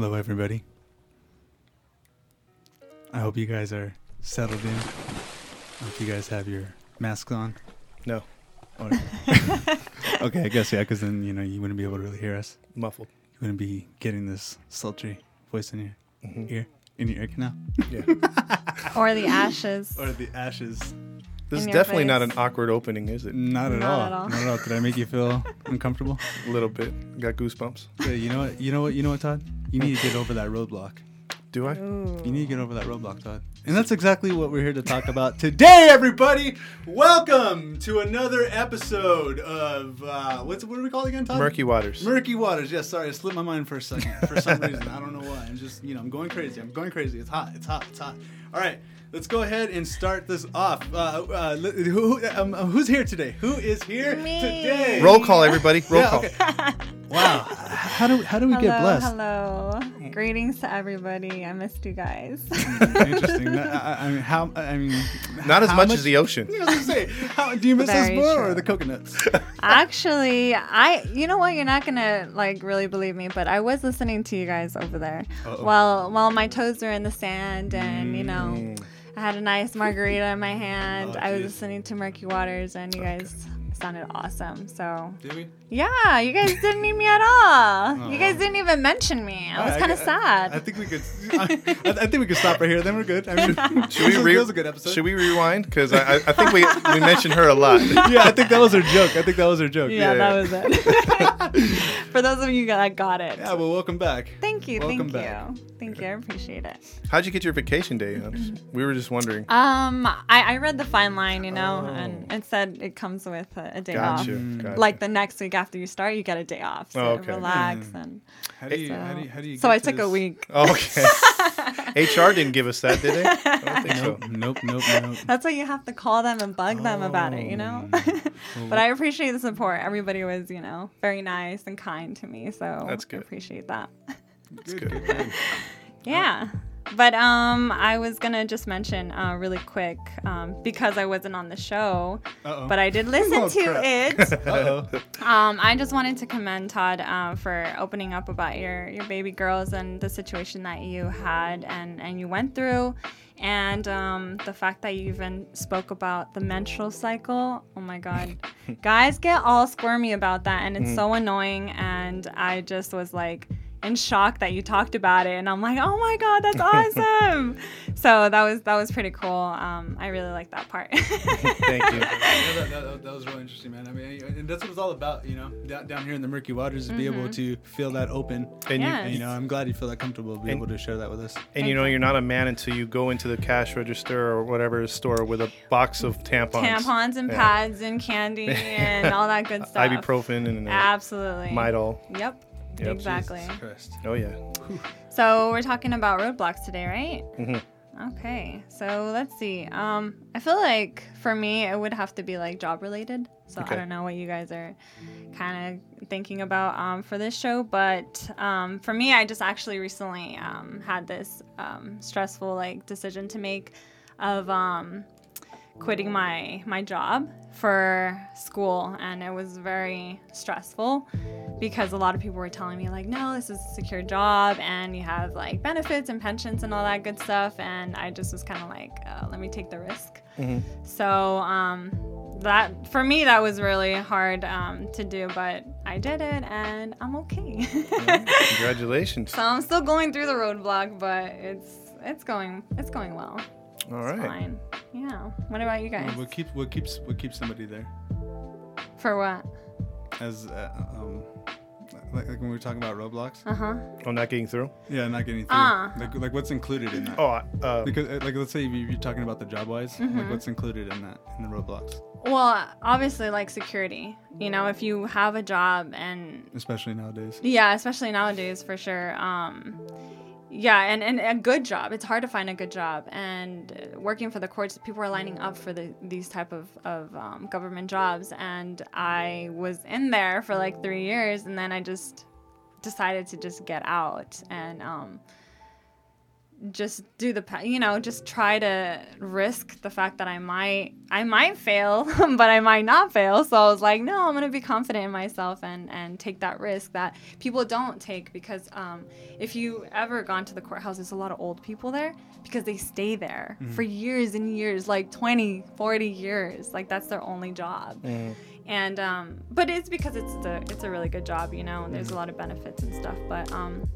Hello, everybody. I hope you guys are settled in. I hope you guys have your masks on. No, Or- okay, I guess yeah, because then you know you wouldn't be able to really hear us. muffled. You wouldn't be getting this sultry voice in your Mhm. ear, in your ear canal, Yeah. Or the ashes. or the ashes. This is In your definitely not face. an awkward opening, is it? Not at Not all. at all. Not at all. Did I make you feel uncomfortable? A little bit. Got goosebumps. Yeah, you know what? You know what? You know what, Todd? You need to get over that roadblock. Do I? Ooh. You need to get over that roadblock, Todd. And that's exactly what we're here to talk about today, everybody. Welcome to another episode of uh, what's what are we called again, Todd? Murky waters. Murky Waters. Yes, sorry, I slipped my mind for a second. For some reason, I don't know why. I'm just, you know, I'm going crazy. I'm going crazy. It's hot. It's hot. It's hot. All right, let's go ahead and start this off. Uh, uh, who, um, uh, who's here today? Who is here Me. today? Roll call, everybody. Roll Yeah, call. okay. Wow. How do how do we hello, get blessed? hello. Greetings to everybody. I missed you guys. Interesting. I, I- I mean, how? I mean, Not as how much, as the ocean. I was gonna say, how, do you miss us Very more or the coconuts? Actually, I you know what? You're not gonna like really believe me, but I was listening to you guys over there Uh-oh. while while my toes were in the sand, and you know, Mm. I had a nice margarita in my hand. Oh, I was listening to Murky Waters, and you guys sounded awesome. So Did we? yeah, you guys didn't need me at all. You guys uh-huh. didn't even mention me. I was kind of sad. I, think we could. I, I think we could stop right here. Then we're good. I mean, Should we re- was a good episode. Should we rewind? Because I, I, I think we we mentioned her a lot. yeah, I think that was her joke. I think that was her joke. yeah, yeah. that was it. For those of you that got it. Yeah, well, welcome back. Thank you, Welcome thank back. you, thank you. I appreciate it. How'd you get your vacation day? We were just wondering. Um, I, I read the fine line, you know, Oh. and it said it comes with a, a day Gotcha. off. gotcha. Like the next week after you start, you get a day off. So Oh, okay. relax Mm. and How do you? so. How do you? How do you? so get I to took a this- week. Okay. HR didn't give us that, did they? I don't think so. Nope, nope, nope, nope. That's why you have to call them and bug them about it, you know. Oh. but I appreciate the support. Everybody was, you know, very nice and kind to me, so That's good. I appreciate that. Good, good. good, good. Yeah. But um, I was gonna just mention uh, really quick um, because I wasn't on the show, Uh-oh. but I did listen Oh, to crap. it. Um, I just wanted to commend Todd uh, for opening up about your your baby girls and the situation that you had and and you went through, and um, the fact that you even spoke about the menstrual cycle. Oh my God, guys get all squirmy about that, and it's so annoying. And I just was like in shock that you talked about it, and I'm like, oh my God, that's awesome. so that was that was pretty cool. Um, I really like that part. Thank you. Yeah, that, that, that was really interesting, man. I mean, and that's what it's all about, you know, down, down here in the murky waters, to be able to feel that open. And Yes. And, you know, I'm glad you feel that comfortable to be And- able to share that with us. and you know you're not a man until you go into the cash register or whatever store with a box of tampons. tampons and Yeah. pads and candy and all that good stuff. Ibuprofen and uh, Absolutely. Midol. Yep. Yep. Exactly. Jesus Christ. Oh yeah. So we're talking about roadblocks today, right? Mm-hmm. Okay. So let's see. Um, I feel like for me it would have to be like job related. So Okay. I don't know what you guys are kind of thinking about um, for this show, but um, for me, I just actually recently um, had this um, stressful like decision to make of um, quitting my my job for school and it was very stressful because a lot of people were telling me like no this is a secure job and you have like benefits and pensions and all that good stuff and i just was kind of like uh, let me take the risk Mhm. so um, that for me that was really hard um, to do but i did it and i'm okay Congratulations. so i'm still going through the roadblock but it's it's going it's going well All it's right. fine yeah what about you guys What keeps what keeps what keeps somebody there? for what As uh, um, like, like when we were talking about roadblocks. uh-huh I'm not getting through. Yeah, not getting through. Ah. Like, like what's included in that? Oh, uh, Because uh, like let's say you- you're talking about the job wise, Mm-hmm. like what's included in that in the roadblocks, Well, obviously, like security. You know, if you have a job and especially nowadays. yeah, especially nowadays for sure. Um, yeah, and, and a good job. It's hard to find a good job. And uh, working for the courts, people are lining up for the, these type of, of um, government jobs. And I was in there for like three years, and then I just decided to just get out. And um, just do the you know just try to risk the fact that i might i might fail but i might not fail. So i was like no i'm gonna be confident in myself and and take that risk that people don't take because um, if you ever gone to the courthouse there's a lot of old people there because they stay there for years and years like 20 40 years. Like that's their only job. And um, but it's because it's the it's a really good job you know and there's a lot of benefits and stuff but um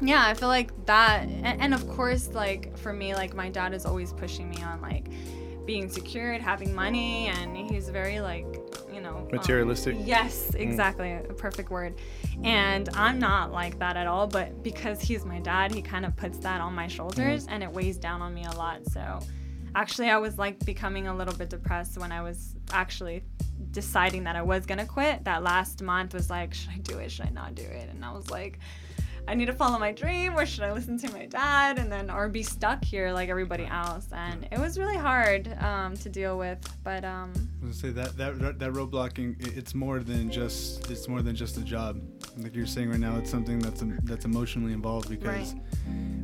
yeah i feel like that and, and of course like for me like my dad is always pushing me on like being secured having money and he's very like you know um, Materialistic. yes exactly a perfect word. And i'm not like that at all but because he's my dad he kind of puts that on my shoulders and it weighs down on me a lot. So actually i was like becoming a little bit depressed when i was actually deciding that i was gonna quit. That last month was like should i do it? Should i not do it? And i was like I need to follow my dream or should I listen to my dad? And then or be stuck here like everybody else. And it was really hard um, to deal with but um, I was gonna say that that that roadblocking i- it's more than just it's more than just a job. Like you're saying right now, it's something that's that's emotionally involved because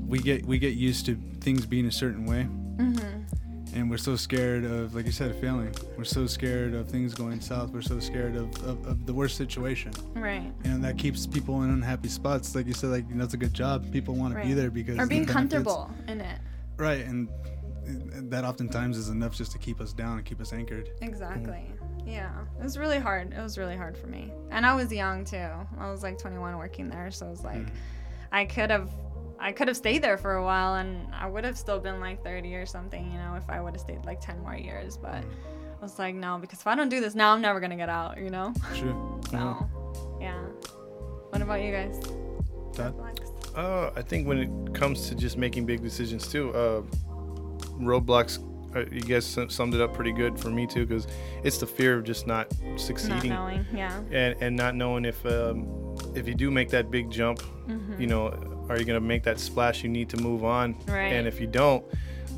we get we get used to things being a certain way, and we're so scared of like you said failing. We're so scared of things going south. We're so scared of, of, of the worst situation, right and that keeps people in unhappy spots. Like you said, like that's a good job. People want to be there because or being comfortable in it right? And that oftentimes is enough just to keep us down and keep us anchored. exactly yeah it was really hard it was really hard for me and I was young too I was like 21 working there so it was like hmm. I could have I could have stayed there for a while and I would have still been like 30 or something, you know, if I would have stayed like 10 more years. But I was like, no, because if I don't do this now, I'm never going to get out, you know? True. So, yeah. What about you guys? Todd? Roadblocks? Uh, I think when it comes to just making big decisions too, uh, roadblocks. Uh, you guys summed it up pretty good for me too, because it's the fear of just not Not succeeding knowing, yeah. and and not knowing if um, if you do make that big jump, Mm-hmm. you know, are you gonna make that splash you need to move on? Right. And if you don't,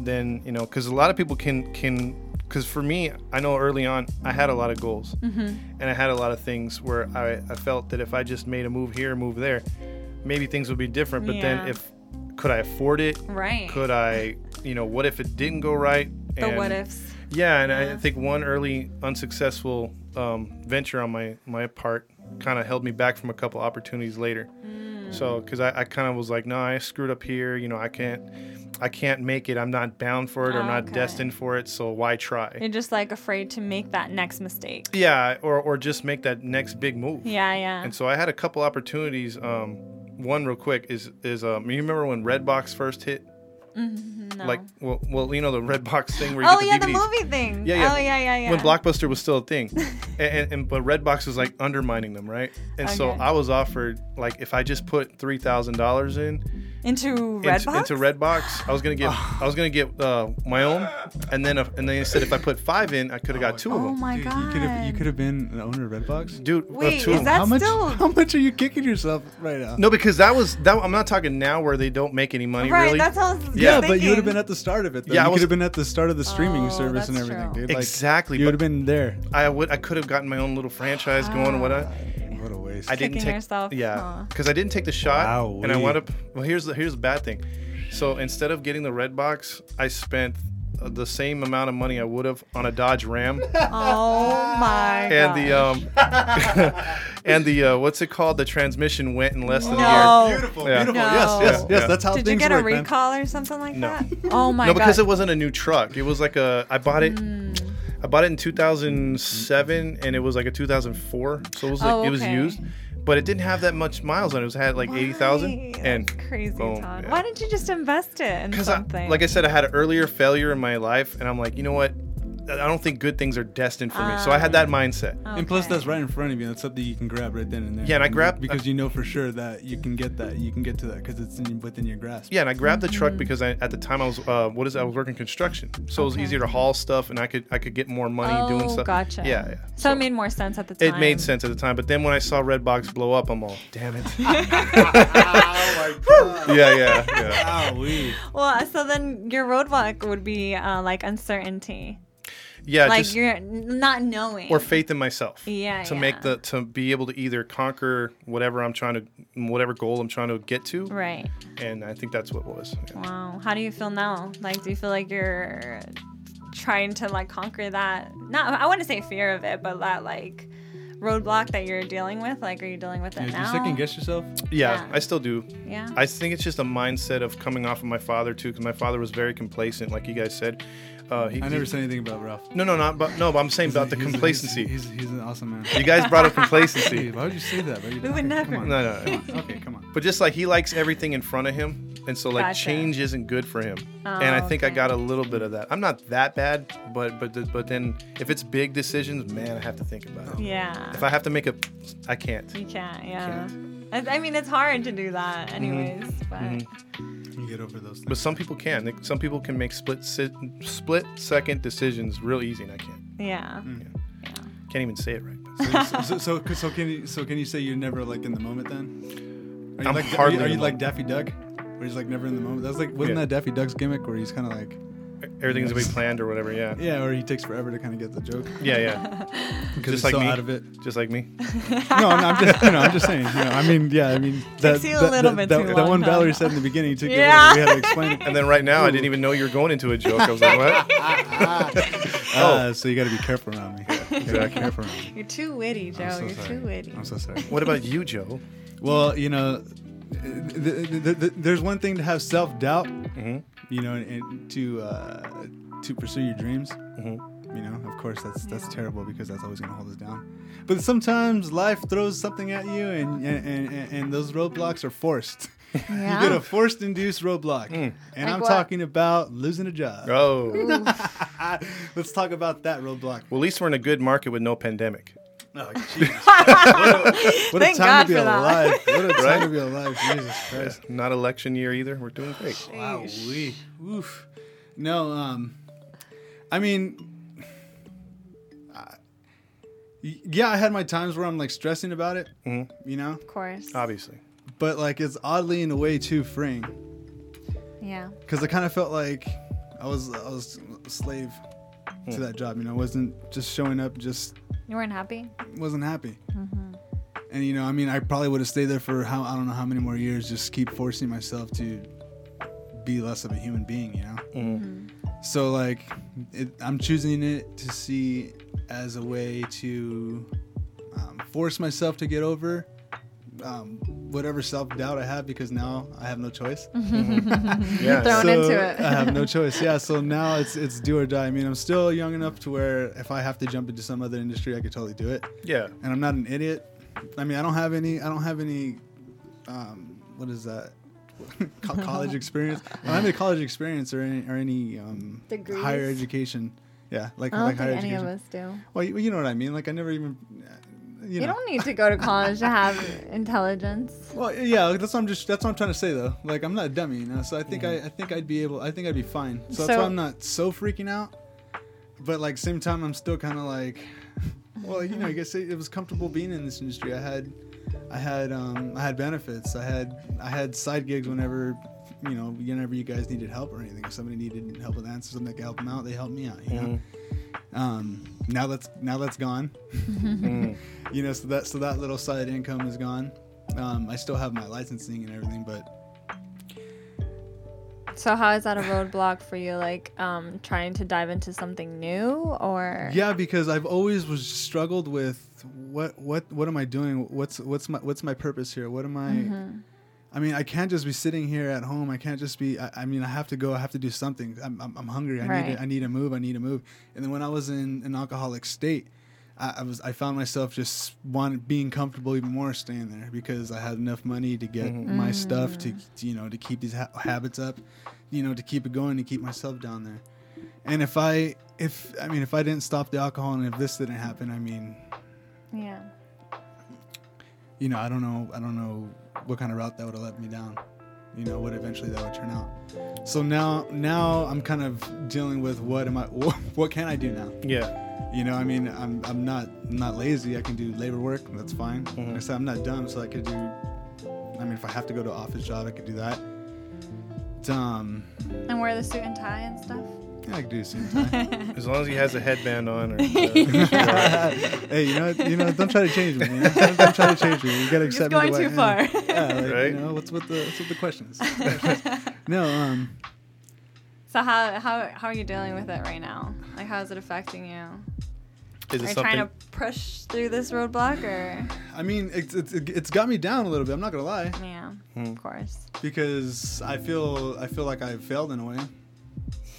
then you know, because a lot of people can can. Because for me, I know early on I had a lot of goals, Mm-hmm. and I had a lot of things where I, I felt that if I just made a move here, move there, maybe things would be different. But Yeah. then if could I afford it? Right. Could I, you know, what if it didn't go right? the And- what ifs. yeah, and I think one early unsuccessful um, venture on my my part kind of held me back from a couple opportunities later. Mm. So, because I, I kind of was like, no, I screwed up here. You know, I can't, I can't make it. I'm not bound for it. or not Okay. destined for it. So why try? You're just like afraid to make that next mistake. yeah, or or just make that next big move. Yeah, yeah. And so I had a couple opportunities. Um, one real quick is is um, you remember when Redbox first hit? Mm-hmm, no. Like, well, well, you know the Redbox thing where you oh, get yeah, the the movie thing. Yeah, yeah. Oh, yeah, yeah, yeah. when Blockbuster was still a thing, and, and, and but Redbox was like undermining them, right? And so I was offered like if I just put three thousand dollars in into into, Redbox? into Redbox, I was gonna get I was gonna get uh, my own, and then if, and then they said if I put five in, I could have got two of them. Oh them. my Dude, god. you could have you could have been an owner of Redbox. Dude, uh, Wait, two is of 'em. that how much? still- How much are you kicking yourself right now? no? Because that was that. I'm not talking now where they don't make any money right, really. that's how I was Yeah, but you would have been at the start of it. Though. Yeah, I you was- could have been at the start of the streaming Oh, service and that's everything, true. dude. Like, exactly. You would have been there. I would I could have gotten my own little franchise going. What a waste. I didn't Kicking take yourself, yeah huh. because I didn't take the shot Wow, and I wee. wound up well here's the here's the bad thing so instead of getting the Redbox I spent uh, the same amount of money I would have on a Dodge Ram Oh my god. and the um and the uh, what's it called the transmission went in less than a year No. beautiful, Yeah. beautiful. No. Yes, yes, Yeah. yes. That's how Did things you get a work, man. recall or something like No. that? Oh my no god. because it wasn't a new truck it was like a I bought it Hmm. I bought it in 2007 and it was like a 2004 so it was like Oh, it was used but it didn't have that much miles on it it was had like 80,000 Why? and That's crazy, boom, yeah. Why didn't you just invest it in something? like I said, I had an earlier failure in my life, and I'm like, you know what? I don't think good things are destined for me. So I had that mindset. And plus, that's right in front of you. That's something you can grab right then and there. Yeah, and I grabbed- because you know for sure that you can get that. You can get to that because it's in, within your grasp. Yeah, and I grabbed the Mm-hmm. truck because I, at the time I was uh, what is it? I was working construction, so it was easier to haul stuff, and I could I could get more money doing Oh, stuff. gotcha. Yeah, yeah. So, it made more sense at the time. it made sense at the time, but then when I saw Redbox blow up, I'm all, damn it. oh my god. yeah, yeah, yeah. Wowee. Well, so then your roadblock would be uh, like uncertainty. Yeah, like just- you're not knowing. or faith in myself. Yeah, To yeah. make the to be able to either conquer whatever I'm trying to whatever goal I'm trying to get to, right. and I think that's what it was. Yeah. Wow. How do you feel now? Like, do you feel like you're trying to like conquer that? Not, I wouldn't say fear of it, but that like roadblock that you're dealing with. Like, are you dealing with it Yeah, do you second guess yourself? Yeah, Yeah. I still do. Yeah. I think it's just a mindset of coming off of my father too, because my father was very complacent, like you guys said. Uh, he, I never he- said anything about Ralph. No, no, not but no, but I'm saying about the He's complacency. He's, he's, he's an awesome man. you guys brought up Hey, complacency. why would you say that? Why you- We would okay, never. Come on. No, no, no. Come. Okay, come on. But just like he likes everything in front of him, and so like Gotcha. change isn't good for him. Oh, and I think I got a little bit of that. I'm not that bad, but but th- but then if it's big decisions, man, I have to think about it. Yeah. If I have to make a, I can't. you can't. Yeah. I I mean, it's hard to do that, Mm-hmm. anyways. But You get over those things. But some people can. They, some people can make split si- split second decisions real easy, and I can't. yeah. Mm. Yeah. Can't even say it right. so, so, so, so can you so can you say you're never like in the moment then? Are you I'm like hardly are you, are you like Daffy Duck? Where he's like never in the moment. That's like wasn't Yeah. that Daffy Duck's gimmick where he's kind of like Everything's gonna be planned or whatever. Yeah. yeah, or he takes forever to kind of get the joke Yeah, yeah. because Just he's like so me. out of it. Just like me. no, no, I'm just you know I'm just saying. You know, I mean yeah, I mean that you a that, little that, bit that, too that long, one huh? Valerie said in the beginning. Took Yeah. over, we had to explain it. And then right now, I didn't even know you were going into a joke. I was like, what? Uh, so you got to be careful around me. You gotta be exactly. careful around me. You're too witty, Joe. So You're sorry. too witty. I'm so sorry. What about you, Joe? Well, you know, th- th- th- th- there's one thing to have self doubt, Mhm. you know, and, and to uh, to pursue your dreams. Mhm. You know, of course, that's that's terrible because that's always going to hold us down. But sometimes life throws something at you, and and, and, and those roadblocks are forced. Yeah. you get a forced induced roadblock, Mm. and Like I'm what? talking about losing a job. Oh. Let's talk about that roadblock. Well, at least we're in a good market with no pandemic. Oh, jeez. what a, what a time God to be for that. alive! What a time Right? to be alive! Jesus Christ! Not election year either. We're doing great. Wow, we, oof. No, um, I mean, I- y- yeah, I had my times where I'm like stressing about it, Mhm. you know, Of course. Obviously. but like it's oddly in a way too freeing yeah. because I kind of felt like I was I was a slave to that job, you know, I wasn't just showing up, just You weren't happy? wasn't happy. And you know, I mean, I probably would have stayed there for how I don't know how many more years, just keep forcing myself to be less of a human being, you know. Mhm. So like, it, I'm choosing it to see as a way to um, force myself to get over um, whatever self doubt I have because now I have no choice. Yeah. Thrown so into it. I have no choice. Yeah. So now it's it's do or die. I mean, I'm still young enough to where if I have to jump into some other industry, I could totally do it. Yeah. And I'm not an idiot. I mean, I don't have any. I don't have any. Um, what is that? College experience. I don't have any college experience or any or any um, Degrees? higher education. Yeah, like I don't like higher think any of education. us do. Well, you, you know what I mean. Like I never even. You, You don't need to go to college to have intelligence. Well, yeah, that's what I'm just. That's what I'm trying to say though. Like I'm not a dummy, you know. So I think Mm-hmm. I, I think I'd be able. I think I'd be fine. So, that's So- why I'm not so freaking out. But like same time, I'm still kind of like, well, you know, I guess it, it was comfortable being in this industry. I had, I had, um, I had benefits. I had, I had side gigs whenever, you know, whenever you guys needed help or anything. If somebody needed help with answers, something that could help them out, they helped me out. You know. Um, now that's now that's gone. Mhm. you know, so that so that little side income is gone. Um, I still have my licensing and everything, but So how is that a roadblock for you? Like um, trying to dive into something new, or yeah, because I've always was struggled with what what what am I doing? What's what's my what's my purpose here? What am I? Mm-hmm. I mean, I can't just be sitting here at home. I can't just be. I, I mean, I have to go. I have to do something. I'm, I'm, I'm hungry. I need. To, I need to move. I need to move. And then when I was in an alcoholic state, I, I was. I found myself just wanting being comfortable even more staying there because I had enough money to get mm-hmm. my stuff to, to, you know to keep these ha- habits up, you know to keep it going to keep myself down there. And if I if I mean if I didn't stop the alcohol and if this didn't happen, I mean yeah, you know, I don't know, I don't know what kind of route that would have led me down. You know, what eventually that would turn out. So now, now I'm kind of dealing with what am I, what can I do now? Yeah. You know, I mean, I'm, I'm not, I'm not lazy. I can do labor work. That's fine. Mhm. Like I said, I'm not dumb, so I could do. I mean, if I have to go to office job, I could do that. Um, and wear the suit and tie and stuff. I can do suit and tie. As long as he has a headband on. Or, uh, hey, you know, you know, don't try to change me. You know? don't, don't try to change me. You gotta He's accept going me. the way too I am. far. Yeah, like, Right? you know, what's with the what's with the questions? no, um, So how how how are you dealing with it right now? Like how is it affecting you? is Are you something? trying to push through this roadblock or I mean, it's, it's it's got me down a little bit. I'm not gonna lie, yeah, Hmm. of course. because I feel I feel like I failed in a way.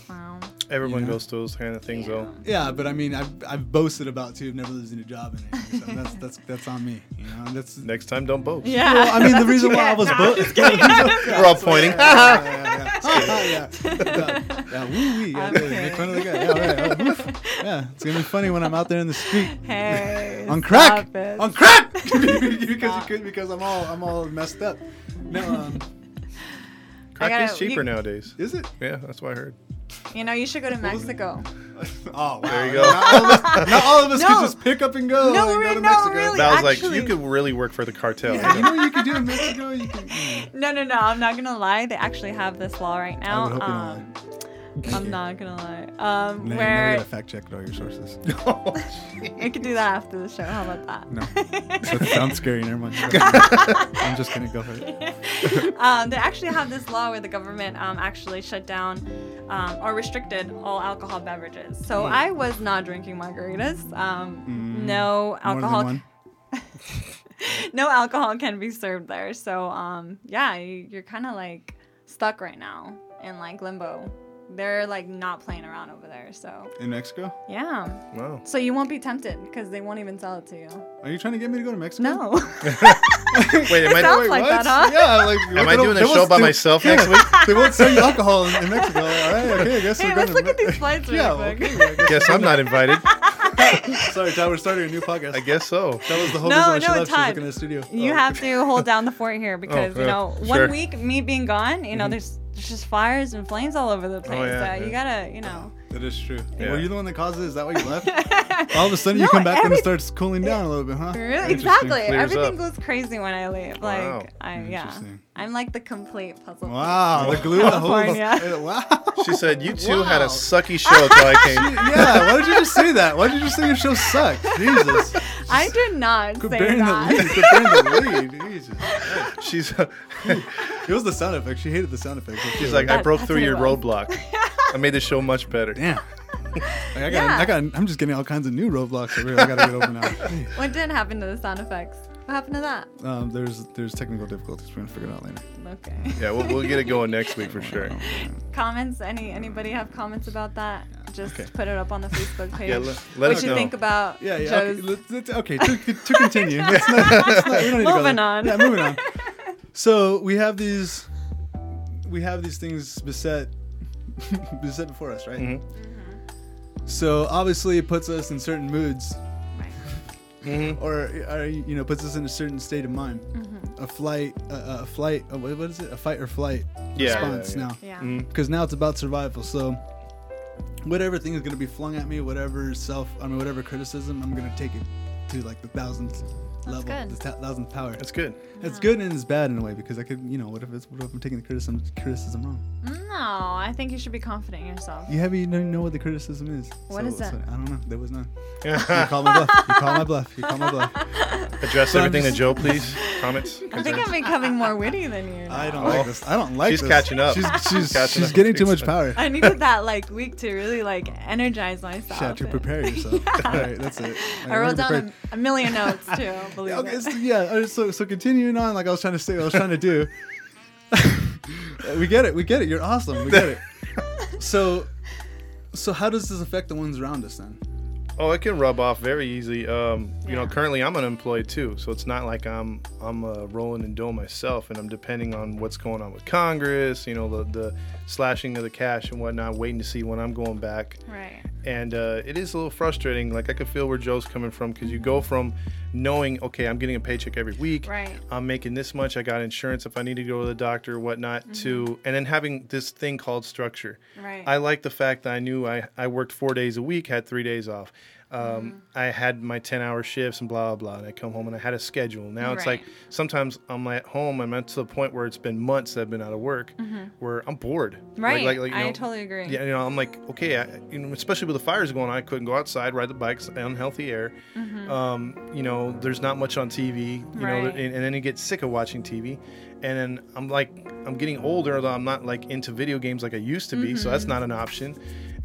Wow. Everyone you know? goes through those kind of things, though. Yeah, but I mean, I've, I've boasted about too of never losing a job in it. So that's that's that's on me. You know, that's. Next time, don't boast. Yeah. Well, I mean, the reason why I was get. bo- No, I'm just kidding. We're all pointing. yeah, yeah, yeah, yeah. yeah, yeah, woo wee. Yeah, I'm yeah, kidding. make fun of the guy. Yeah, right. Woof. yeah, it's gonna be funny when I'm out there in the street Hey. on crack, it. on crack, because you could because I'm all I'm all messed up. No, um, Crack gotta- is cheaper you- nowadays. is it? Yeah, that's what I heard. You know, you should go to? Mexico. Oh, wow. There you go. Not all of us, not all of us No. could just pick up and go. No, and go re- to no, Mexico. really. That was like you could really work for the cartel. Yeah, you know what you could do in Mexico? You can. mm. No, no, no. I'm not gonna lie. They actually have this law right now. would hope you don't um, I'm not gonna lie. Um, No, where gotta fact check all your sources. we could do that after the show. How about that? No, that sounds scary. Never mind. I'm just gonna go for it. um, they actually have this law where the government um, actually shut down um, or restricted all alcohol beverages. So Hmm. I was not drinking margaritas. Um, Mm, no alcohol. no alcohol can be served there. So um, yeah, you're kind of like stuck right now in like limbo. They're like not playing around over there. So in Mexico. yeah. Wow. So you won't be tempted because they won't even sell it to you. Are you trying to get me to go to Mexico? No. Wait, am I, sounds like that, huh? Yeah, like. am I doing a show by myself next week? They won't sell you alcohol in, in Mexico. All right, okay, I guess Hey, we're let's going look to at these flights really Yeah, okay, guess- Guess I'm not invited. Sorry, Todd, we're starting a new podcast. I guess so. That was the whole No, reason why she no, left. She was Todd. looking at the studio. You Oh. have to hold down the fort here because you yeah, know sure. one week me being gone, you know Mm-hmm. there's there's just fires and flames all over the place. yeah, uh, You gotta, you know. That is true. Yeah. Were you the one that caused it? Is that why you left? All of a sudden, you No, come back and it starts cooling down a little bit, huh? Really? Exactly. Everything up. goes crazy when I leave. Like Wow. I yeah. Interesting. I'm like the complete puzzle. piece. Wow, the glue that holds. California. Wow. She said you two had a sucky show until I came. yeah, why did you just say that? Why did you just say your show sucked? Jesus. I did not Quit say bearing the that. lead. Quit bearing the lead. Jesus. She's It was the sound effect. She hated the sound effect. she's like, I broke through your was. roadblock. I made the show much better. damn. Like, I got, Yeah. I got, I'm just getting all kinds of new roadblocks over here. I gotta get over now. What didn't happen to the sound effects? What happened to that? Um, there's, there's technical difficulties. We're gonna figure it out later. Okay. Yeah, we'll, we'll get it going next week for sure. comments? Any anybody have comments about that? Just Okay. put it up on the Facebook page. Yeah, let, let what us you know. think about Yeah, yeah. Joe's? Okay, let's, let's, okay to, to continue. Let's not, let's not, we don't need to go Moving on. Yeah, moving on. So we have these, we have these things beset, beset before us, right? Mhm. So obviously it puts us in certain moods, Right. Mhm. or, or you know, puts us in a certain state of mind. Mm-hmm. A flight, a, a flight. A, what what is it? A fight or flight Yeah, response yeah, yeah. now. Yeah. Mhm. because now it's about survival. So whatever thing is going to be flung at me, whatever self, I mean, whatever criticism, I'm going to take it to like the thousandth level, good. the ta- thousandth power. That's good. It's good and it's bad in a way because I could, you know, what if it's what if I'm taking the criticism criticism wrong? No, I think you should be confident in yourself. You haven't even know what the criticism is. What so, is that? so I don't know. There was none. You call my bluff. You call my bluff. You call my bluff. Address So I'm everything to Joe, please. Comments. I think I'm becoming more witty than you. I don't now. like this. I don't like She's this. She's catching up. She's she's, Catching she's up. getting too much power. I needed that like week to really like energize myself. Yeah, to prepare yourself. All right, that's it. I wrote down a, a million notes too. Believe Okay, it. so, yeah. all right, So so continuing on, like I was trying to say, what I was trying to do. we get it. We get it. You're awesome. We get it. So, so how does this affect the ones around us then? Oh, it can rub off very easy. Um, you know, currently I'm unemployed too, so it's not like I'm I'm uh, rolling in dough myself, and I'm depending on what's going on with Congress. You know, the the slashing of the cash and whatnot, waiting to see when I'm going back. Right. And uh, it is a little frustrating. Like I can feel where Joe's coming from because you go from knowing, okay, I'm getting a paycheck every week. Right. I'm making this much. I got insurance if I need to go to the doctor or whatnot. To and then having this thing called structure. Right. I like the fact that I knew I, I worked four days a week, had three days off. Um, I had my 10 hour shifts and blah, blah, blah. And I come home and I had a schedule. Now it's like sometimes I'm at home. I'm at to the point where it's been months that I've been out of work where I'm bored. Mm-hmm. Right. Like, like, you I know, totally agree. Yeah, you know, I'm like, okay, I, you know, especially with the fires going on, I couldn't go outside, ride the bikes, unhealthy air. Um, you know, there's not much on TV, you know, Mm-hmm. And, and then you get sick of watching TV. And then I'm like, I'm getting older, although I'm not like into video games like I used to be, so Mm-hmm. that's not an option.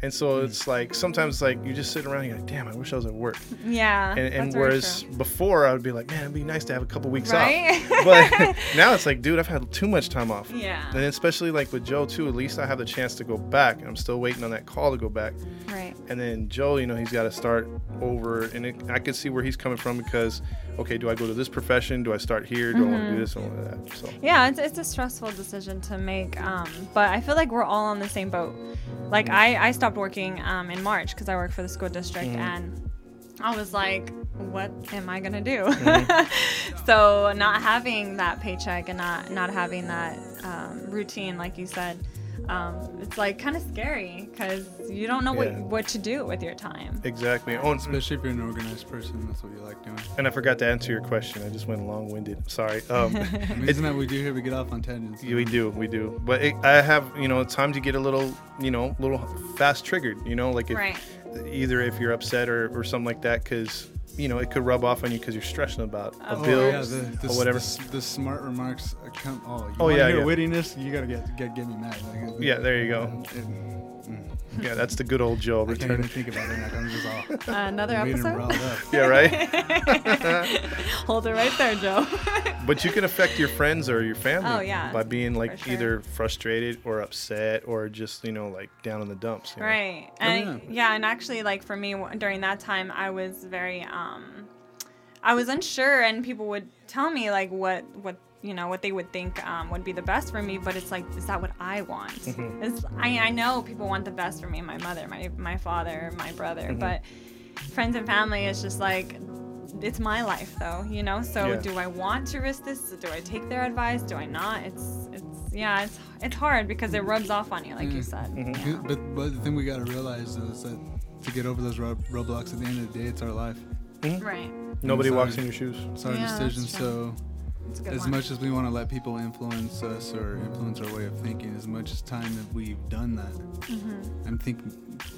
And so it's like sometimes like you just sit around and you're like, damn, I wish I was at work. Yeah. And, and that's very whereas true. before I would be like, man, it'd be nice to have a couple weeks Right? off. But now it's like, dude, I've had too much time off. Yeah. And especially like with Joe too, at least I have the chance to go back. I'm still waiting on that call to go back. Right. And then Joe, you know, he's got to start over, and it, I can see where he's coming from because, okay, do I go to this profession? Do I start here? Do I want to do this and all of that? So Yeah, it's, it's a stressful decision to make, um, but I feel like we're all on the same boat. Like I, I stopped working um, in March because I work for the school district, and I was like, what am I gonna do? so not having that paycheck and not not having that um, routine, like you said, um, it's like kind of scary because you don't know Yeah. what what to do with your time. exactly. Oh, Especially if you're an organized person, that's what you like doing. and I forgot to answer your question. I just went long-winded. Sorry. Um, Amazing that we do here, we get off on tangents. Yeah, we do, we do. But it, I have, you know, times you get a little, you know, little fast triggered. You know, like if, Right. either if you're upset or, or something like that, because you know it could rub off on you because you're stressing about a Oh, bill yeah, the, the, or whatever. The, the smart remarks come. Oh, you Oh, yeah, hear yeah. wittiness? You gotta get get, get me mad. Like, Yeah, there you go. it- yeah, that's the good old Joe I can't even think about it. Like, I'm just all Another made episode. Yeah, right. Hold it right there, Joe. But you can affect your friends or your family Oh, yeah, by being like sure. either frustrated or upset or just you know like down in the dumps. you know? Right. Oh, And yeah. and actually like for me during that time I was very um I was unsure and people would tell me like what what you know what they would think um, would be the best for me but it's like is that what I want Mm-hmm. I, I know people want the best for me my mother my my father my brother Mm-hmm. but friends and family is just like it's my life though you know so Yeah. do I want to risk this do I take their advice do I not it's it's yeah it's it's hard because it rubs off on you like you Mm. said Mm-hmm. Yeah. But, but the thing we gotta realize is that to get over those road, roadblocks at the end of the day, it's our life. right Nobody walks in your shoes. It's our Yeah, decision. So It's a good as one. much as we want to let people influence us or influence our way of thinking, as much as time that we've done that, Mm-hmm. I'm thinking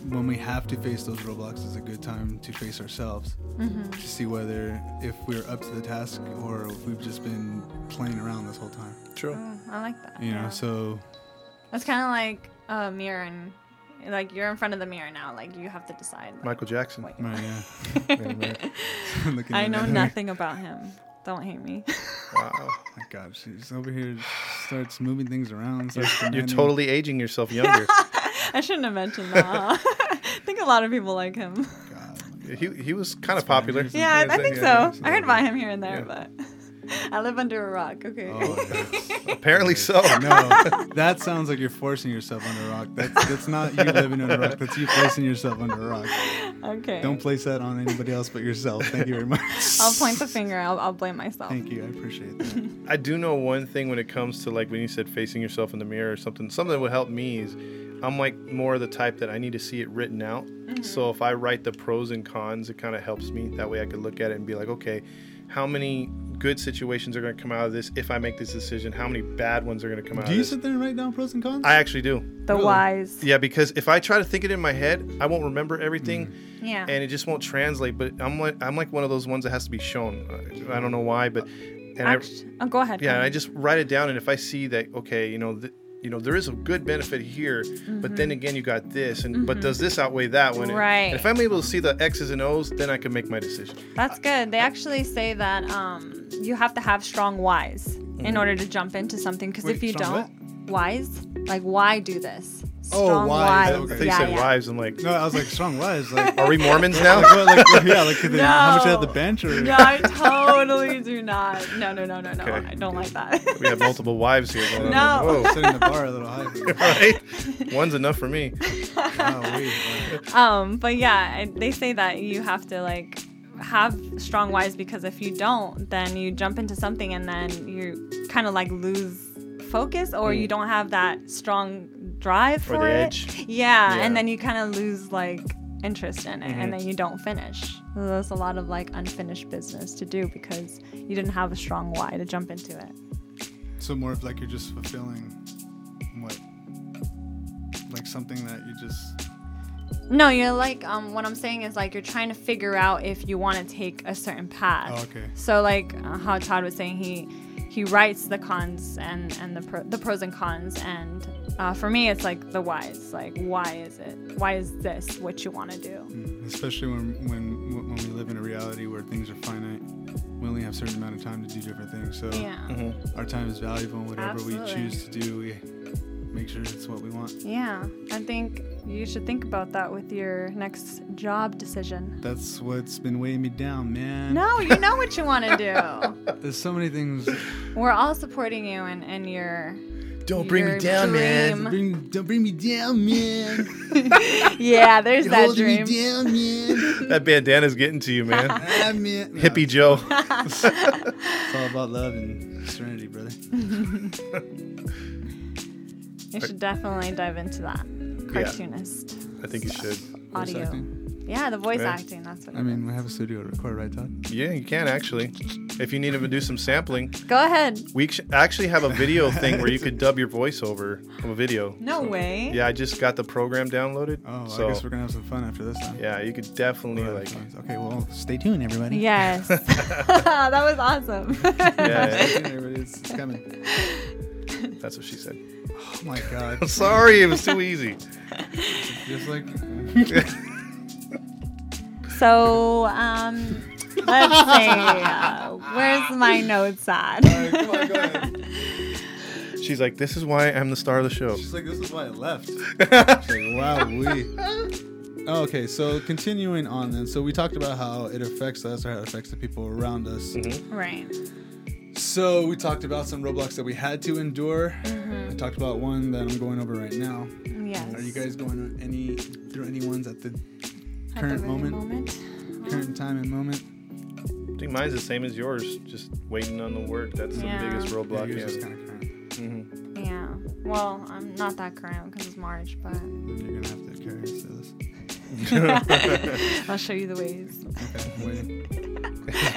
when we have to face those roadblocks is a good time to face ourselves Mm-hmm. to see whether if we're up to the task or if we've just been playing around this whole time. True. Oh, I like that. You yeah. know, so That's kind of like a mirror, and like you're in front of the mirror now. Like you have to decide. Like, Michael Jackson. what- right, yeah. Yeah, man. Looking I know nothing about him. Don't hate me. Wow. My God, she's over here, starts moving things around. Starts You're totally aging yourself younger. I shouldn't have mentioned that. huh? I think a lot of people like him. God. he, he was kind of popular. Yeah, I, I think so. I heard about him here and there, Yeah. but I live under a rock. Okay. Oh, Apparently so. no, that sounds like you're forcing yourself under a rock. That's that's not you living under a rock. That's you placing yourself under a rock. okay. Don't place that on anybody else but yourself. Thank you very much. I'll point the finger. I'll, I'll blame myself. Thank you. I appreciate that. I do know one thing when it comes to like when you said facing yourself in the mirror or something. Something that would help me is I'm like more of the type that I need to see it written out. Mm-hmm. So if I write the pros and cons, it kind of helps me. That way I could look at it and be like, okay, how many good situations are going to come out of this if I make this decision? How many bad ones are going to come out Do of you this? sit there and write down pros and cons? I actually do. The Really? wise. Yeah, because if I try to think it in my head, I won't remember everything. Mm. Yeah. and it just won't translate. But I'm like I'm like one of those ones that has to be shown. I don't know why, but and I, Actu- oh, go ahead. go yeah, and I just write it down. And if I see that, okay, you know, th- you know, there is a good benefit here, but then again, you got this, and but does this outweigh that one? Mm-hmm. Right. And if I'm able to see the X's and O's, then I can make my decision. That's good. They actually say that um, you have to have strong whys Mm-hmm. in order to jump into something. Because if you don't, wise, like why do this? Oh, Strong wise, whys. okay. I think Yeah, you said yeah. wives. I'm like, no, I was like strong wives. Like, are we Mormons now? like, what, like, yeah, like they- how much they have the No. bench or No, I totally do not. No, no, no, no, no. Okay. I don't like that. we have multiple wives here. Going No. On. Whoa. setting the bar a little high. right? One's enough for me. Wow, wait, um, but yeah, they say that you have to like have strong wives because if you don't, then you jump into something and then you kind of like lose focus or you don't have that strong drive. Or for the it. edge. Yeah, Yeah. and then you kind of lose like interest in it and then you don't finish. So There's a lot of like unfinished business to do because you didn't have a strong why to jump into it. So more of like you're just fulfilling what, like something that you just. No, you're like um what I'm saying is like you're trying to figure out if you want to take a certain path. Oh, okay. So like uh, how Todd was saying, he he writes the cons and and the pro, the pros and cons, and uh, for me it's like the whys. Like why is it? Why is this what you want to do? Mm, Especially when when when we live in a reality where things are finite, we only have a certain amount of time to do different things. So Yeah. Mhm. our time is valuable, and whatever we choose to do, we make sure it's what we want. Yeah, I think you should think about that with your next job decision. That's what's been weighing me down, man. No, you know what you want to do. There's so many things. We're all supporting you in, in your. Don't bring me Your down, man. dream. Bring, don't bring me down, man. Yeah, there's You're that holding dream. me down, man. That bandana's getting to you, man. ah, man. No, Hippie Joe. It's all about love and serenity, brother. You should definitely dive into that. Cartoonist. I think you should. Audio. Acting? Yeah, the voice Yeah. acting. That's what. I it mean, we have a studio to record, right, Todd? Yeah, you can actually. If you need to do some sampling. Go ahead. we actually have a video thing where you could dub your voice over of a video. No way. Yeah, I just got the program downloaded. Oh, so I guess we're gonna have some fun after this time. yeah, you could definitely Alright, like. fine. Okay, well, stay tuned, everybody. Yes. that was awesome. Yeah, Stay tuned. It's, it's coming. That's what she said. Oh my God. I'm sorry, it was too easy. Just like. So, um, let's see. Uh, where's my notes at? Alright, come on, go ahead. She's like, "This is why I'm the star of the show." She's like, this is why I left. She's like, wow, we. Okay, so continuing on then. So we talked about how it affects us or how it affects the people around us. Mhm. right. So we talked about some roadblocks that we had to endure. Mm-hmm. I talked about one that I'm going over right now. Yes. Are you guys going on any through any ones at At the current very moment? moment? current time and moment? I think mine's the same as yours. Just waiting on the work. That's Yeah. the biggest Yeah, roadblock. yours Yeah. is kind of current. Mhm. Yeah. Well, I'm not that current because it's March, but you're gonna have to carry us to this. I'll show you the ways. Okay, waiting.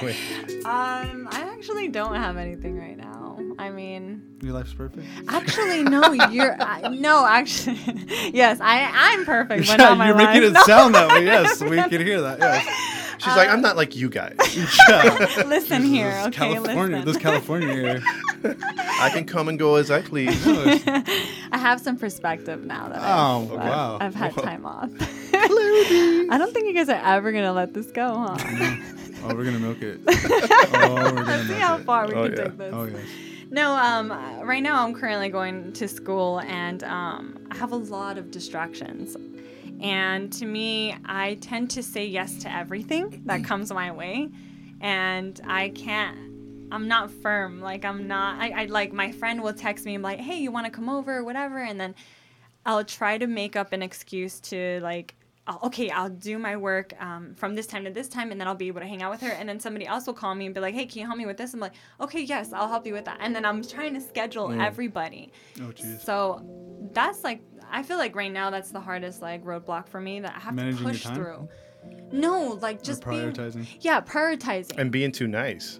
Wait. Um, I actually don't have anything right now. I mean, Your life's perfect. actually, no. You're I, no, actually, yes. I I'm perfect, but Yeah, not you're life. making it No. sound that way. Yes, we can hear that. Yes. She's like, I'm not like you guys. Yeah. Listen here, This okay? California, listen. this California area. I can come and go as I please. I have some perspective now that Oh, I've, wow. I've had Whoa. time off. I don't think you guys are ever gonna let this go, huh? oh, we're gonna milk it. Oh, we're gonna Let's see milk how it. far we Oh, can yeah. take this. Oh yes. No, um, right now I'm currently going to school and um, I have a lot of distractions. And to me, I tend to say yes to everything that comes my way. And I can't, I'm not firm. Like, I'm not, I, I like, my friend will text me and be like, hey, you want to come over or whatever. And then I'll try to make up an excuse to, like, I'll, okay, I'll do my work um, from this time to this time, and then I'll be able to hang out with her. And then somebody else will call me and be like, "Hey, can you help me with this?" I'm like, "Okay, yes, I'll help you with that." And then I'm trying to schedule everybody. Oh jeez. So that's like, I feel like right now that's the hardest like roadblock for me that I have Managing to your push time? through. No, like just Or being, prioritizing. yeah, prioritizing. And being too nice.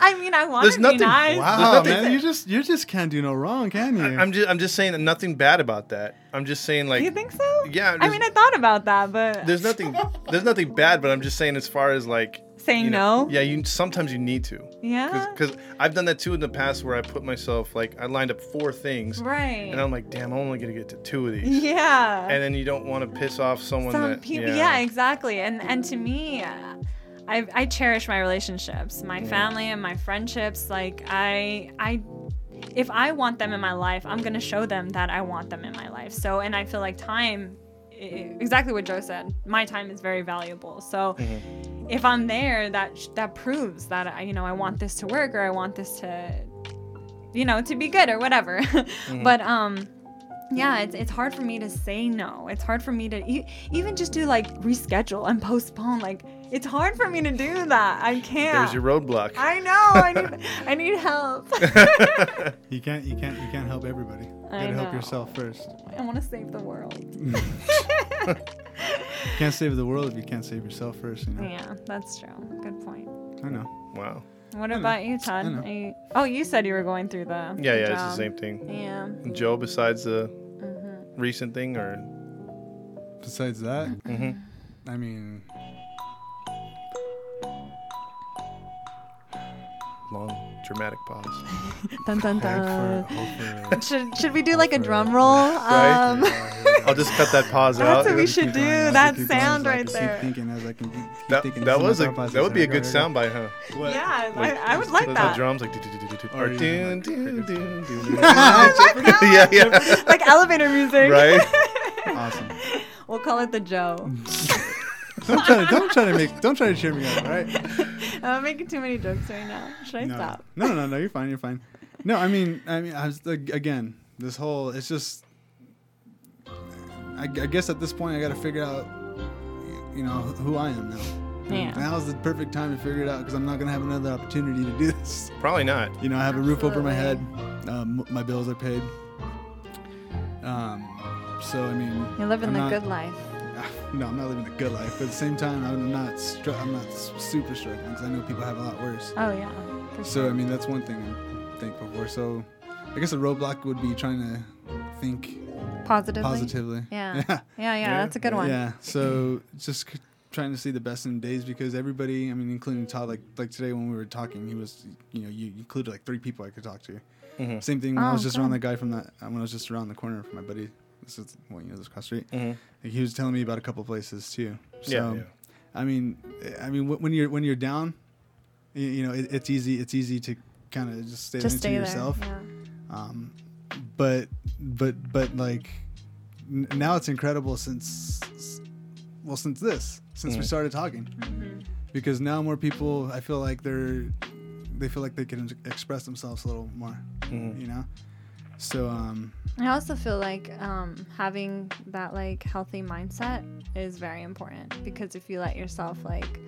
I mean, I want to be nothing- nice. Wow, nothing- man, you just you just can't do no wrong, can you? I'm just I'm just saying that nothing bad about that. I'm just saying like you think so? Yeah, I mean, I thought about that, but there's nothing there's nothing bad, but I'm just saying as far as like saying you know, no. Yeah, you sometimes you need to. Yeah. Because I've done that too in the past where I put myself like I lined up four things Right. and I'm like, damn, I'm only gonna get to two of these. yeah. And then you don't want to piss off someone some that people yeah. exactly and and to me uh, I, I cherish my relationships my family and my friendships. Like i i if i want them in my life i'm going to show them that i want them in my life. So and i feel like time exactly what joe said my time is very valuable. So if i'm there that that proves that I, you know i want this to work or i want this to you know to be good or whatever. But um yeah it's, it's hard for me to say no. It's hard for me to e- even just do like reschedule and postpone like It's hard for me to do that. I can't. There's your roadblock. I know. I need. I need help. You can't you can't you can't help everybody. You I gotta help yourself first. I want to save the world. You can't save the world if you can't save yourself first. You know. Yeah, that's true. Good point. I know. wow. What I know. about you, Todd? I know. You- oh, you said you were going through the. Yeah, yeah, it's the same thing. Yeah. Joe, besides the hmm recent thing, or Besides that, mm-hmm. I mean, long dramatic pause. Dun dun dun. for, Should, should we do like a drum roll? Right? Um, I'll just cut that pause out. That's what we Keep should going, do. as I That keep going, sound as I right can there. Keep thinking as I can keep, keep That, thinking. that This is was my a thought process. that would be a Here we good go, here we soundbite, huh? go. What? yeah, Like, I, I would like the, that. The drums like or dun, dun, dun, that. yeah, yeah. like elevator music. Right? Awesome. we'll call it the Joe. don't try to don't try to make don't try to cheer me up. All right. I'm making too many jokes right now. Should I no. stop? No, no, no, no. You're fine. You're fine. No, I mean, I mean, I was like, again, this whole it's just. I, I guess at this point, I got to figure out, you know, who I am now. Yeah. Now's the perfect time to figure it out because I'm not gonna have another opportunity to do this. Probably not. You know, I have a roof over my head. Um, my bills are paid. Um, so I mean, You're living I'm the not- good life. No, I'm not living the good life, but at the same time, I'm not. Str- I'm not super struggling because I know people have a lot worse. Oh yeah. for So sure. I mean, that's one thing I'm thankful for. So I guess a roadblock would be trying to think positively. positively. Yeah. Yeah. Yeah, yeah, Yeah. that's a good one. Yeah. So just c- trying to see the best in days because everybody, I mean, including Todd, like like today when we were talking, he was, you know, you included like three people I could talk to. Mhm. Same thing when I Oh, was just around good. the guy from that when I was just around the corner from my buddy. This is well, you know, this across the street. Mhm. Like, he was telling me about a couple places too. So, Yeah, yeah. I mean, I mean, when you're when you're down, you, you know, it, it's easy. It's easy to kind of just stay Just stay to there. yourself. Yeah. Um, but but but like n- now it's incredible since well since this since we Mhm. started talking Mhm. because now more people I feel like they're they feel like they can express themselves a little more. Mhm. You know. So um, I also feel like um, having that like healthy mindset is very important because if you let yourself like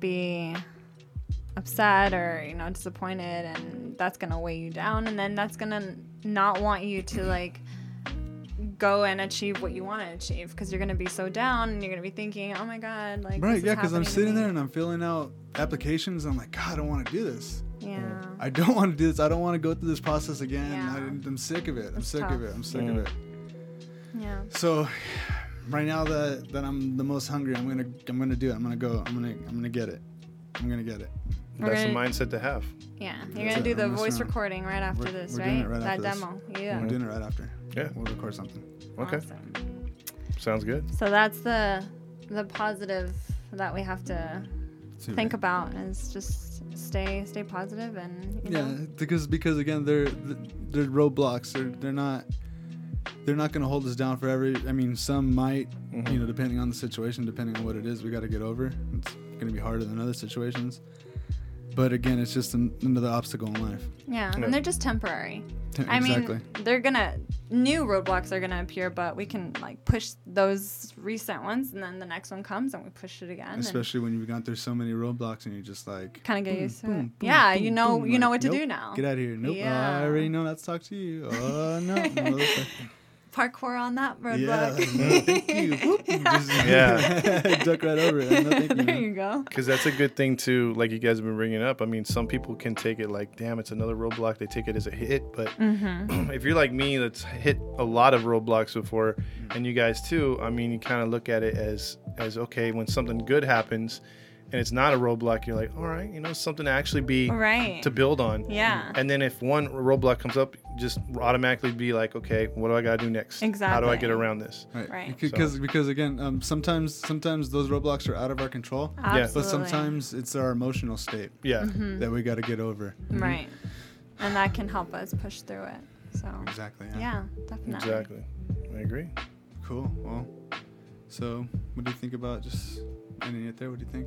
be upset or you know disappointed and that's gonna weigh you down and then that's gonna not want you to like go and achieve what you want to achieve because you're gonna be so down and you're gonna be thinking oh my god like right, yeah, because I'm sitting there and I'm filling out applications. And I'm like, God, I don't want to do this. Yeah I don't want to do this. I don't want to go through this process again. Yeah. I, I'm sick of it. I'm It's sick tough. of it. I'm sick of it. yeah So, right now that that I'm the most hungry, I'm gonna I'm gonna do it. I'm gonna go. I'm gonna I'm gonna get it. I'm gonna get it. We're That's the gonna- mindset to have. yeah you're That's gonna it. do the I'm voice gonna- recording right after we're- this we're right, doing it right that after this. demo yeah I'm doing it right after. Yeah. We'll record something. Okay. Awesome. Sounds good. So that's the the positive that we have to So, think eh? about is just stay stay positive and you Yeah, know because because again, they're they're roadblocks. They're they're not they're not gonna hold us down forever. I mean, some might, Mhm. you know, depending on the situation, depending on what it is, we got to get over. It's gonna be harder than other situations. But again, it's just an, another obstacle in life. yeah, Yeah. and they're just temporary. T- I exactly. mean, they're gonna new roadblocks are gonna appear, but we can like push those recent ones, and then the next one comes, and we push it again. Especially when you've gone through so many roadblocks and you're just like, kind of get boom, used to boom, it. boom, yeah, boom, you know, boom, you know like, what to nope, do now. Get out of here. Nope. Yeah. I already know not to talk to you. Oh, no. no Parkour on that yeah. roadblock. No, thank you. Just Yeah. duck right over it. No, thank you. there man. you go. Because that's a good thing too. Like you guys have been bringing up. I mean, some people can take it like, damn, it's another roadblock. They take it as a hit. But Mm-hmm. if you're like me, that's hit a lot of roadblocks before, and you guys too. I mean, you kind of look at it as as okay when something good happens, and it's not a roadblock. You're like, all right, you know, something to actually be Right. to build on. yeah. And then if one roadblock comes up, just automatically be like, okay, what do I gotta do next? Exactly. How do I get around this? Right. Right. Because because again, um, sometimes sometimes those roadblocks are out of our control, Absolutely. but sometimes it's our emotional state Yeah. Mhm. that we got to get over. Right. And that can help us push through it. So, Exactly. Yeah. yeah, definitely. Exactly. I agree. Cool. Well, so what do you think about just ending it there? What do you think?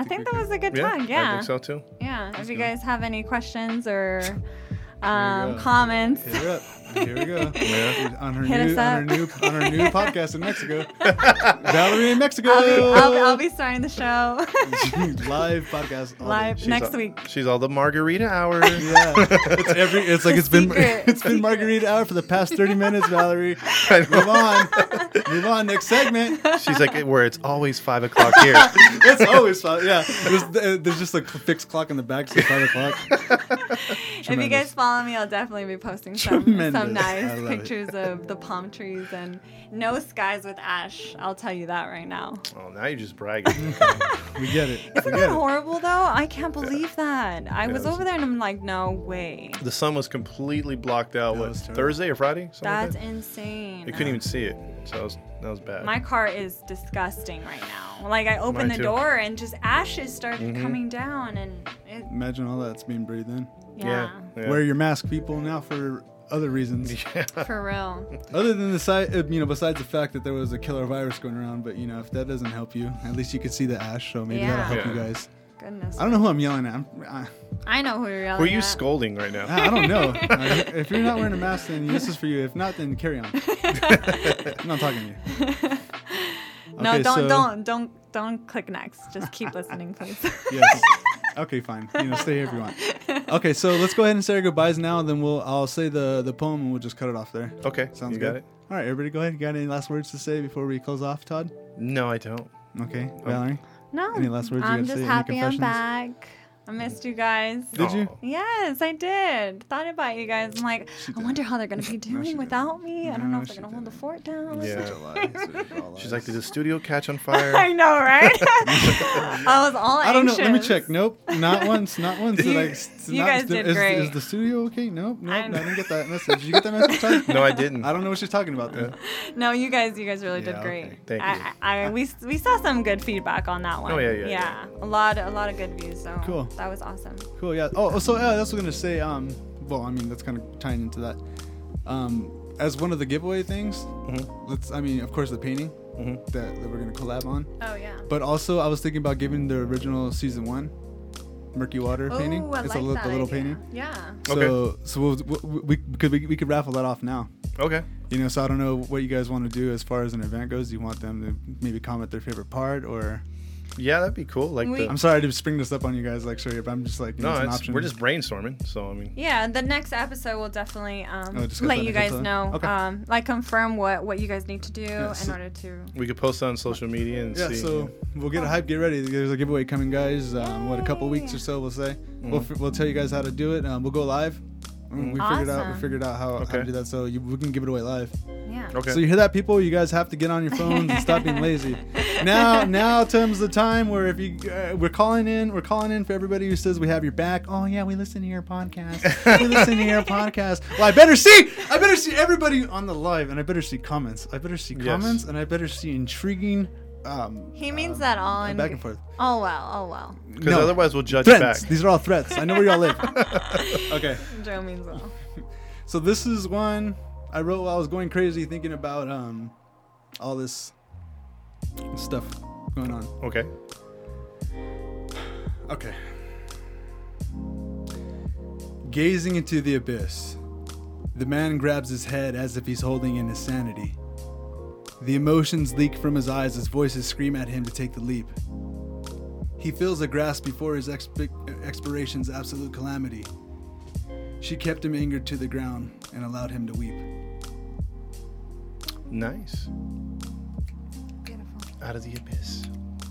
I Think that was a good yeah, talk. I Yeah. think so too. Yeah. Let's If you go. guys have any questions or um, go. comments, Hit her up. Here we go. Yeah. On her Hit new us on her new on her new podcast in Mexico. Valerie in Mexico. I'll be, I'll, be, I'll be starting the show live podcast all day. live She's next all- week. She's all the margarita hour. Yeah, it's every. It's like it's been Secret. it's been margarita hour for the past thirty minutes, Valerie. I know. Move on, move on. Next segment. She's like, where it's always five o'clock here. It's always five. Yeah, there's, uh, there's just a fixed clock in the back, so five o'clock. If you Tremendous. guys follow me, I'll definitely be posting some Tremendous. some nice love it. pictures of the palm trees and no skies with ash. I'll tell you that right now. Oh, now you're just bragging. We get it. We Isn't get that it. horrible though? I can't believe that. I was it's- over there and I'm like, no way. The sun was completely blocked out. That What was. Thursday or Friday? Something like That's that? insane. You couldn't even see it. So that was, that was bad. My car is disgusting right now. Like I open Mine the too. door and just ashes started Mhm. coming down and it, Imagine all that's being breathed in. Yeah, yeah. Wear your mask, people, now for other reasons. yeah. for real. Other than the side, uh, you know, besides the fact that there was a killer virus going around, but you know, if that doesn't help you, at least you could see the ash, so maybe that'll Yeah. help you guys. Goodness. I don't know who I'm yelling at. I'm, I, I know who you're yelling Who are you at. scolding right now? I don't know. Uh, if you're not wearing a mask, then this is for you. If not, then carry on. I'm not talking to you. no, don't so- don't don't don't click next. Just keep listening, please. Yes. Okay, fine. You know, stay here if you want. Okay, so let's go ahead and say our goodbyes now. And then we'll I'll say the the poem and we'll just cut it off there. Okay, Sounds you good. got it. All right, everybody, go ahead. You got any last words to say before we close off, Todd? No, I don't. Okay, oh. Valerie. No, Any last words you I'm gotta just say? Any happy I'm back. I missed you guys. Did you? Oh. Yes, I did. Thought about you guys. I'm like, She I did. wonder how they're gonna be doing did. without me. I don't know if they're gonna hold the fort down. Yeah. Such a lie. Such a lie. She's like, did the studio catch on fire? I know, right? I was all Anxious. I don't know. Let me check. Nope, not once. Not once. You- like, you not- guys is, did is, great. Is the studio okay? Nope. Nope. I, I'm- didn't get that message. Did you get that message? Todd? no, I didn't. I don't know what she's talking about. Then. No, you guys, you guys really Yeah, did great. okay. Thank I, you. I, I- we, we saw some good feedback on that oh, one. Oh, yeah, yeah, yeah. a lot, a lot of good views. So Cool. That was awesome. Cool. Yeah. Oh, so yeah, that's what I was gonna say. Um, well, I mean, that's kind of tying into that. Um, as one of the giveaway things, Mhm. let's. I mean, of course, the painting Mhm. that, that we're gonna collab on. Oh yeah. But also, I was thinking about giving the original season one, Murky Water painting. Oh, I it's like a, li- that the little idea. painting. Yeah. So, so we'll, we, we could we, we could raffle that off now. Okay. You know, so I don't know what you guys want to do as far as an event goes. Do you want them to maybe comment their favorite part, or Yeah, that'd be cool. Like We- the. I'm sorry to spring this up on you guys, like sure, but I'm just like, you know, no, it's an it's, option. we're just brainstorming. So I mean, Yeah, the next episode will definitely um, Oh, discuss let that you next guys episode? know, Okay. um, like confirm what what you guys need to do Yes. in order to. we could post on social media and Yeah, see. so we'll get a hype. Get ready. There's a giveaway coming, guys. Um, what a couple weeks or so, we'll say. We'll, Mm-hmm. f- we'll tell you guys how to do it. Um, we'll go live. Um, We figured out. We Awesome. figured out how, how to Okay. do that, so you, we can give it away live. Yeah. okay. So you hear that, people? You guys have to get on your phones and stop being lazy. Now, now comes the time where if you uh, we're calling in, we're calling in for everybody who says we have your back. Oh yeah, we listen to your podcast. we listen to your podcast. Well, I better see, I better see everybody on the live, and I better see comments. I better see Yes. comments, and I better see intriguing. Um, He means um, that all in back and forth. Oh well, oh well. Because No. otherwise we'll judge Threats. back. These are all threats. I know where y'all live. okay. Joe means well. So this is one I wrote while I was going crazy thinking about um all this stuff going on. Okay. Okay. Gazing into the abyss, the man grabs his head as if he's holding in his sanity. The emotions leak from his eyes as voices scream at him to take the leap. He feels a grasp before his expi- expiration's absolute calamity. She kept him angered to the ground and allowed him to weep. Nice. Beautiful. Out of the abyss.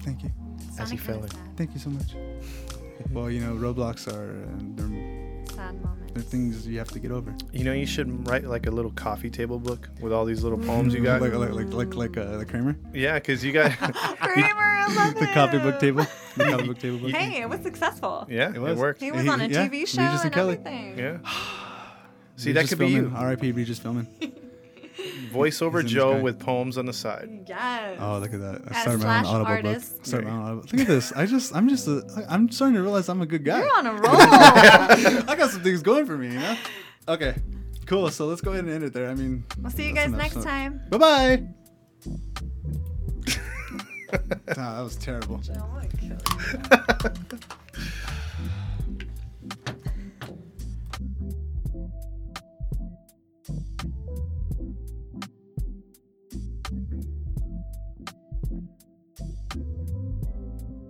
Thank you. As he Sounded fell in. Thank you so much. well, you know, roadblocks are uh, they're, Sad, sad moments. they're things you have to get over. You know, you should write like a little coffee table book with all these little poems you got. like like like like like uh, the Kramer, yeah, because you got. Kramer, I love the copybook book table, the copybook table. Book. Hey, it was successful. yeah, It it, was. worked. He was He- on a yeah, TV show Regis and and Kelly. everything. Yeah. See, that Regis could be you. filming. R.I.P. Regis Philbin. Voiceover He's Joe with poems on the side. Yes. Oh, look at that! I As started my own slash audible artist. book. Start my own audible. Look at this! I just, I'm just, a, I'm starting to realize I'm a good guy. You're on a roll. I got some things going for me, you know. Okay, cool. So let's go ahead and end it there. I mean, we'll see you guys enough next stuff. time. Bye bye. that was terrible. I wanna kill you.